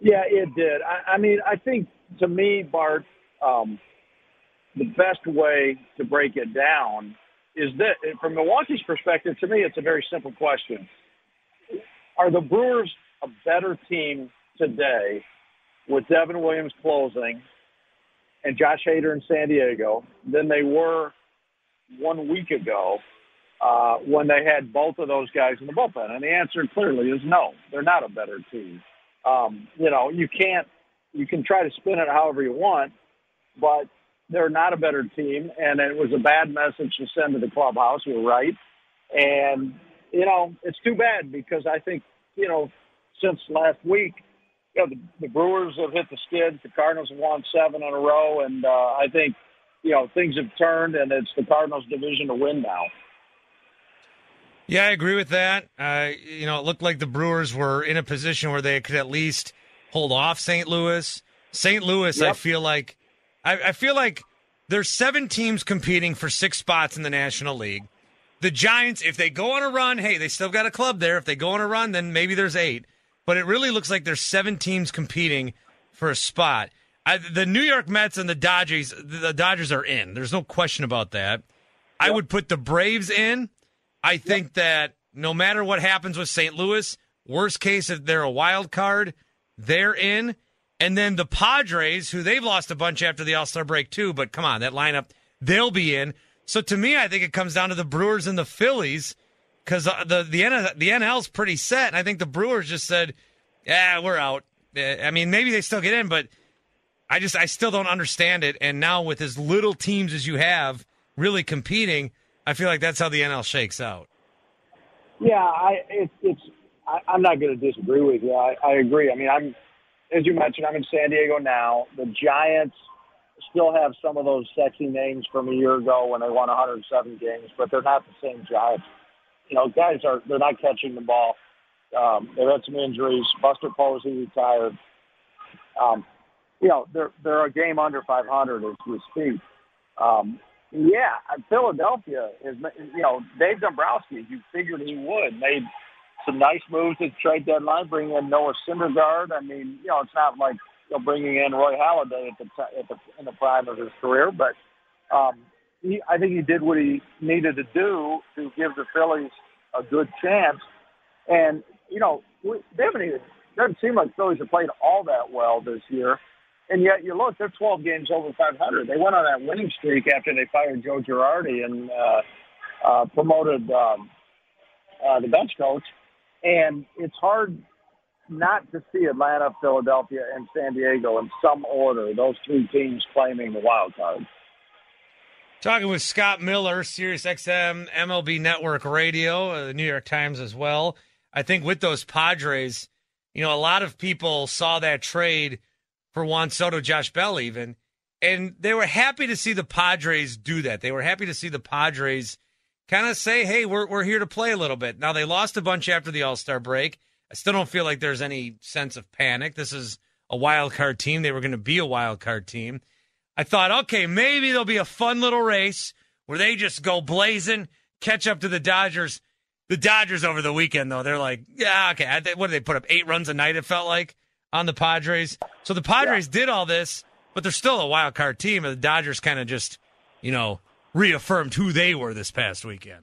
Yeah, it did. I, I mean, I think to me, Bart, um, the best way to break it down is that from Milwaukee's perspective, to me, it's a very simple question. Are the Brewers a better team today with Devin Williams closing and Josh Hader in San Diego than they were one week ago uh, when they had both of those guys in the bullpen? And the answer clearly is no. They're not a better team. Um, you know, you can't, you can try to spin it however you want, but they're not a better team. And it was a bad message to send to the clubhouse. You're right. And, you know, it's too bad because I think, you know, since last week, you know, the, the Brewers have hit the skids. The Cardinals have won seven in a row. And uh, I think, you know, things have turned and it's the Cardinals division to win now. Yeah, I agree with that. Uh, you know, it looked like the Brewers were in a position where they could at least hold off St. Louis. St. Louis, yep. I feel like, I, I feel like there's seven teams competing for six spots in the National League. The Giants, if they go on a run, hey, they still got a club there. If they go on a run, then maybe there's eight. But it really looks like there's seven teams competing for a spot. I, the New York Mets and the Dodgers, the Dodgers are in. There's no question about that. Yep. I would put the Braves in. I think yep. that no matter what happens with St. Louis, worst case if they're a wild card, they're in. And then the Padres, who they've lost a bunch after the All Star break too, but come on, that lineup, they'll be in. So to me, I think it comes down to the Brewers and the Phillies because uh, the the NL, the NL's pretty set, and I think the Brewers just said, "Yeah, we're out." Uh, I mean, maybe they still get in, but I just I still don't understand it. And now with as little teams as you have really competing, I feel like that's how the NL shakes out. Yeah, I it, it's I, am not going to disagree with you. I, I agree. I mean, I'm as you mentioned, I'm in San Diego now. The Giants still have some of those sexy names from a year ago when they won 107 games, but they're not the same Giants. You know, guys are they're not catching the ball. Um, they've had some injuries. Buster Posey retired. Um, you know, they're they're a game under 500 as we speak. Um, yeah, Philadelphia is, you know, Dave Dombrowski, you figured he would, made some nice moves at trade deadline, bringing in Noah Syndergaard. I mean, you know, it's not like you know, bringing in Roy Halladay at the, at the in the prime of his career, but um, he, I think he did what he needed to do to give the Phillies a good chance. And you know, they haven't even doesn't seem like Phillies have played all that well this year. And yet, you look, they're 12 games over 500. They went on that winning streak after they fired Joe Girardi and uh, uh, promoted um, uh, the bench coach. And it's hard not to see Atlanta, Philadelphia, and San Diego in some order, those three teams claiming the wild card. Talking with Scott Miller, Sirius XM, MLB Network Radio, uh, the New York Times as well. I think with those Padres, you know, a lot of people saw that trade – for Juan Soto, Josh Bell, even. And they were happy to see the Padres do that. They were happy to see the Padres kind of say, hey, we're, we're here to play a little bit. Now, they lost a bunch after the All Star break. I still don't feel like there's any sense of panic. This is a wild card team. They were going to be a wild card team. I thought, okay, maybe there'll be a fun little race where they just go blazing, catch up to the Dodgers. The Dodgers over the weekend, though, they're like, yeah, okay. What did they put up? Eight runs a night, it felt like on the Padres. So the Padres yeah. did all this, but they're still a wild card team, and the Dodgers kind of just, you know, reaffirmed who they were this past weekend.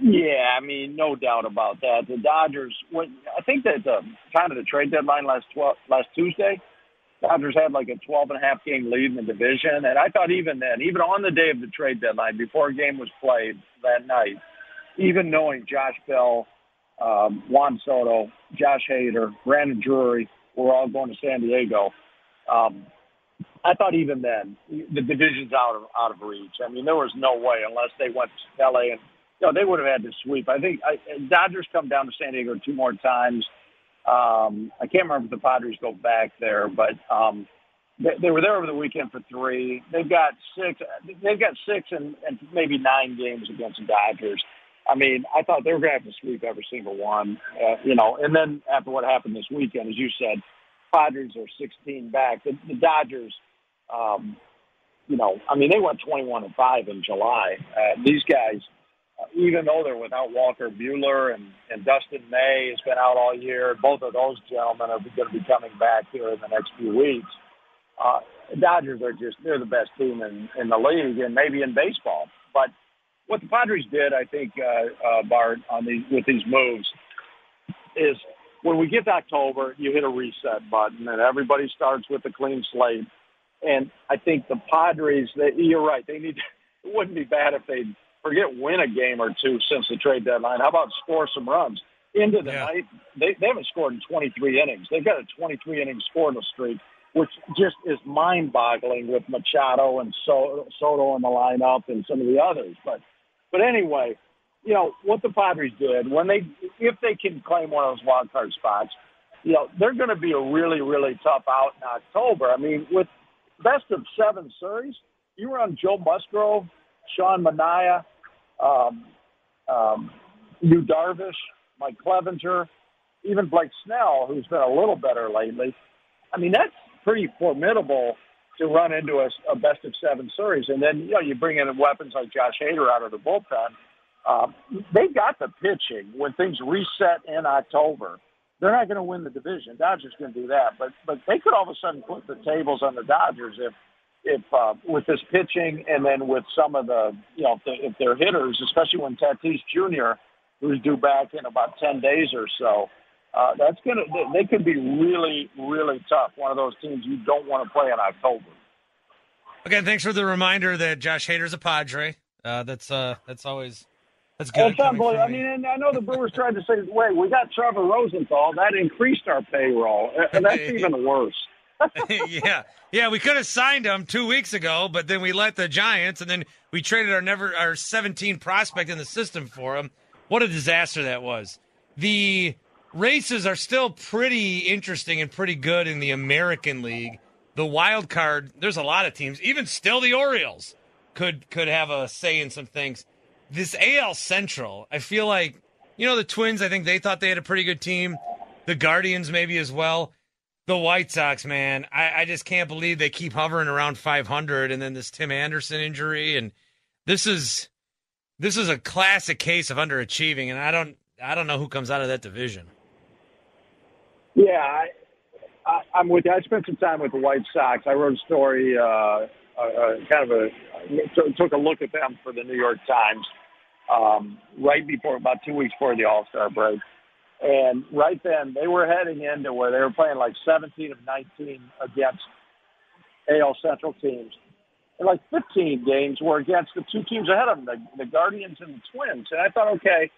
Yeah, I mean, no doubt about that. The Dodgers, when, I think that the time of the trade deadline last 12, last Tuesday, Dodgers had like a 12 and a half game lead in the division. And I thought even then, even on the day of the trade deadline, before a game was played that night, even knowing Josh Bell, um, Juan Soto, Josh Hader, Brandon Drury were all going to San Diego, um, I thought even then the division's out of out of reach. I mean, there was no way unless they went to LA and you know they would have had to sweep. I think I, Dodgers come down to San Diego two more times. Um, I can't remember if the Padres go back there, but um, they, they were there over the weekend for three. They've got six. They've got six and, and maybe nine games against the Dodgers. I mean, I thought they were going to have to sweep every single one, uh, you know. And then after what happened this weekend, as you said, Padres are 16 back. The, the Dodgers, um, you know, I mean, they went 21 and five in July. Uh, these guys uh, even though they're without Walker Buehler and, and Dustin May has been out all year, both of those gentlemen are going to be coming back here in the next few weeks. Uh, Dodgers are just, they're the best team in, in the league and maybe in baseball. But what the Padres did, I think, uh, uh, Bart, on these, with these moves is when we get to October, you hit a reset button and everybody starts with a clean slate. And I think the Padres, they, you're right, they need, it wouldn't be bad if they forget win a game or two since the trade deadline. How about score some runs? Into the yeah. night, they, they haven't scored in 23 innings. They've got a 23 inning scoreless streak, which just is mind boggling with Machado and so, Soto in the lineup and some of the others. But, but anyway, you know, what the Padres did when they, if they can claim one of those wild card spots, you know, they're going to be a really, really tough out in October. I mean, with best of seven series, you run Joe Musgrove, Sean Manaea, um, um, Yu Darvish, Mike Clevinger, even Blake Snell, who's been a little better lately. I mean, that's pretty formidable to run into a, a best of seven series. And then, you know, you bring in weapons like Josh Hader out of the bullpen. Um, they got the pitching when things reset in October. They're not going to win the division. Dodgers to do that, but but they could all of a sudden put the tables on the Dodgers if if uh, with this pitching and then with some of the, you know, if, the, if they're hitters, especially when Tatis Jr., who's due back in about 10 days or so, uh, that's going to, they could be really, really tough. One of those teams you don't want to play in October. Again, thanks for the reminder that Josh Hader's a Padre. Uh, that's, uh, that's always, that's good. It's unbelievable. I mean, and I know the Brewers tried to say, wait, we got Trevor Rosenthal. That increased our payroll. And that's even worse. yeah, yeah, we could have signed him two weeks ago, but then we let the Giants, and then we traded our never our 17 prospect in the system for him. What a disaster that was. The races are still pretty interesting and pretty good in the American League. The wild card, there's a lot of teams. Even still, the Orioles could could have a say in some things. This AL Central, I feel like, you know, the Twins. I think they thought they had a pretty good team. The Guardians maybe as well the White Sox, man, I, I, just can't believe they keep hovering around 500, and then this Tim Anderson injury, and this is this is a classic case of underachieving, and I don't I don't know who comes out of that division. Yeah, I, I, am with you. I spent some time with the White Sox. I wrote a story, uh, uh, kind of a took a look at them for the New York Times um, right before about two weeks before the All Star break and right then, they were heading into where they were playing like 17 of 19 against AL Central teams. And like 15 games were against the two teams ahead of them, the, the Guardians and the Twins. And I thought, okay,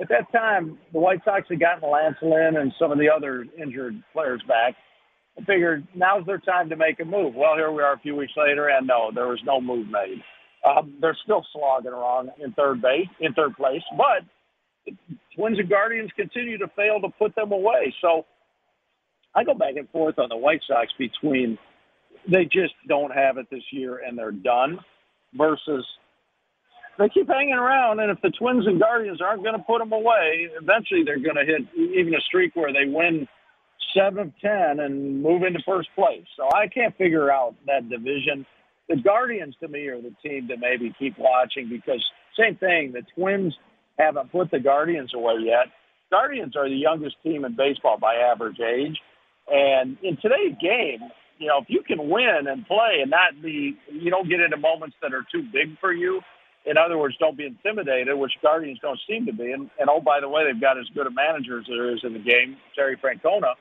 at that time, the White Sox had gotten Lance Lynn and some of the other injured players back. I figured now's their time to make a move. Well, here we are a few weeks later, and no, there was no move made. Um, they're still slogging around in third base, in third place, but Twins and Guardians continue to fail to put them away. So I go back and forth on the White Sox between they just don't have it this year and they're done versus they keep hanging around. And if the Twins and Guardians aren't going to put them away, eventually they're going to hit even a streak where they win seven of 10 and move into first place. So I can't figure out that division. The Guardians to me are the team to maybe keep watching because same thing. The Twins haven't put the Guardians away yet. Guardians are the youngest team in baseball by average age. And in today's game, you know, if you can win and play and not be, you don't get into moments that are too big for you, In other words, don't be intimidated, which Guardians don't seem to be. And, and oh, by the way, they've got as good a manager as there is in the game, Terry Francona.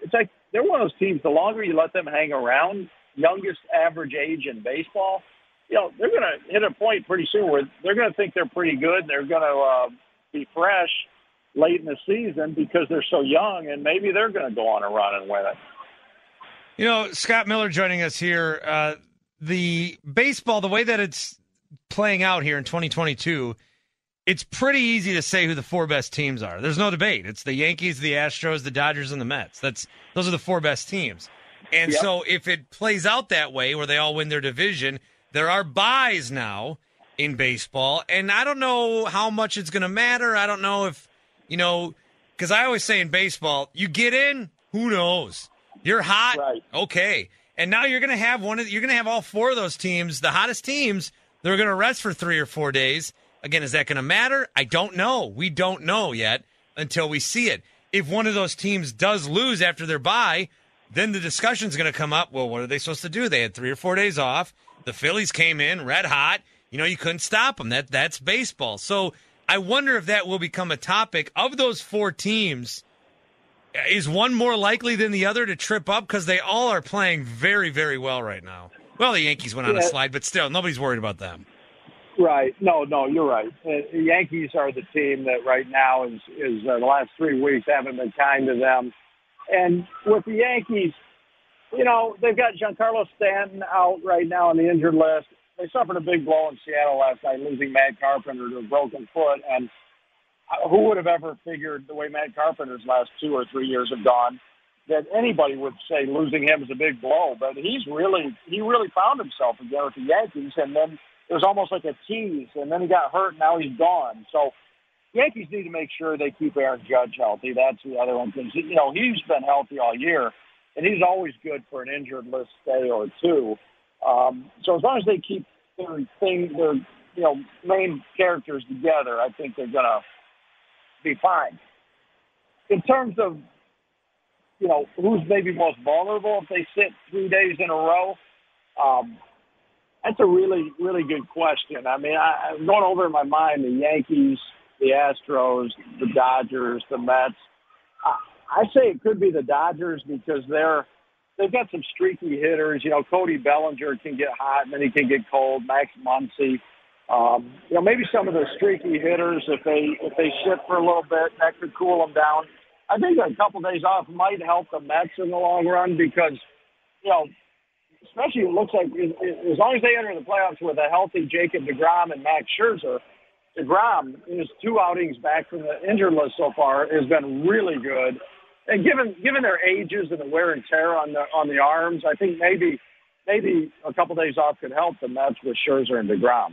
It's like they're one of those teams. The longer you let them hang around, youngest average age in baseball, you know they're going to hit a point pretty soon where they're going to think they're pretty good. And they're going to uh, be fresh late in the season because they're so young, and maybe they're going to go on a run and win it. You know, Scott Miller joining us here. Uh, the baseball, the way that it's playing out here in 2022, it's pretty easy to say who the four best teams are. There's no debate. It's the Yankees, the Astros, the Dodgers, and the Mets. That's those are the four best teams. And yep. so if it plays out that way, where they all win their division, there are buys now in baseball, and I don't know how much it's going to matter. I don't know if you know, because I always say in baseball, you get in, who knows? You're hot, right. okay. And now you're going to have one of you're going to have all four of those teams, the hottest teams. They're going to rest for three or four days. Again, is that going to matter? I don't know. We don't know yet until we see it. If one of those teams does lose after their bye, then the discussion's going to come up. Well, what are they supposed to do? They had three or four days off. The Phillies came in red hot. You know, you couldn't stop them. That that's baseball. So I wonder if that will become a topic of those four teams. Is one more likely than the other to trip up because they all are playing very, very well right now? Well, the Yankees went on yeah. a slide, but still, nobody's worried about them. Right. No, no, you're right. Uh, the Yankees are the team that right now is is uh, the last three weeks haven't been kind to them, and with the Yankees, you know they've got Giancarlo Stanton out right now on the injured list. They suffered a big blow in Seattle last night, losing Matt Carpenter to a broken foot, and uh, who would have ever figured the way Matt Carpenter's last two or three years have gone that anybody would say losing him is a big blow, but he's really he really found himself again with the Yankees, and then it was almost like a tease, and then he got hurt, and now he's gone. So Yankees need to make sure they keep Aaron Judge healthy. That's the other one because you know he's been healthy all year, and he's always good for an injured list day or two. Um, so as long as they keep their thing, their you know main characters together, I think they're gonna be fine. In terms of you know, who's maybe most vulnerable if they sit three days in a row? Um, that's a really, really good question. I mean, I, I'm going over in my mind the Yankees, the Astros, the Dodgers, the Mets. I, I say it could be the Dodgers because they're they've got some streaky hitters. You know, Cody Bellinger can get hot and then he can get cold. Max Muncy. Um, you know, maybe some of the streaky hitters, if they if they sit for a little bit, that could cool them down. I think a couple days off might help the Mets in the long run because, you know, especially it looks like as long as they enter the playoffs with a healthy Jacob DeGrom and Max Scherzer, DeGrom, his two outings back from the injured list so far, has been really good. And given given their ages and the wear and tear on the on the arms, I think maybe maybe a couple days off could help the Mets with Scherzer and DeGrom.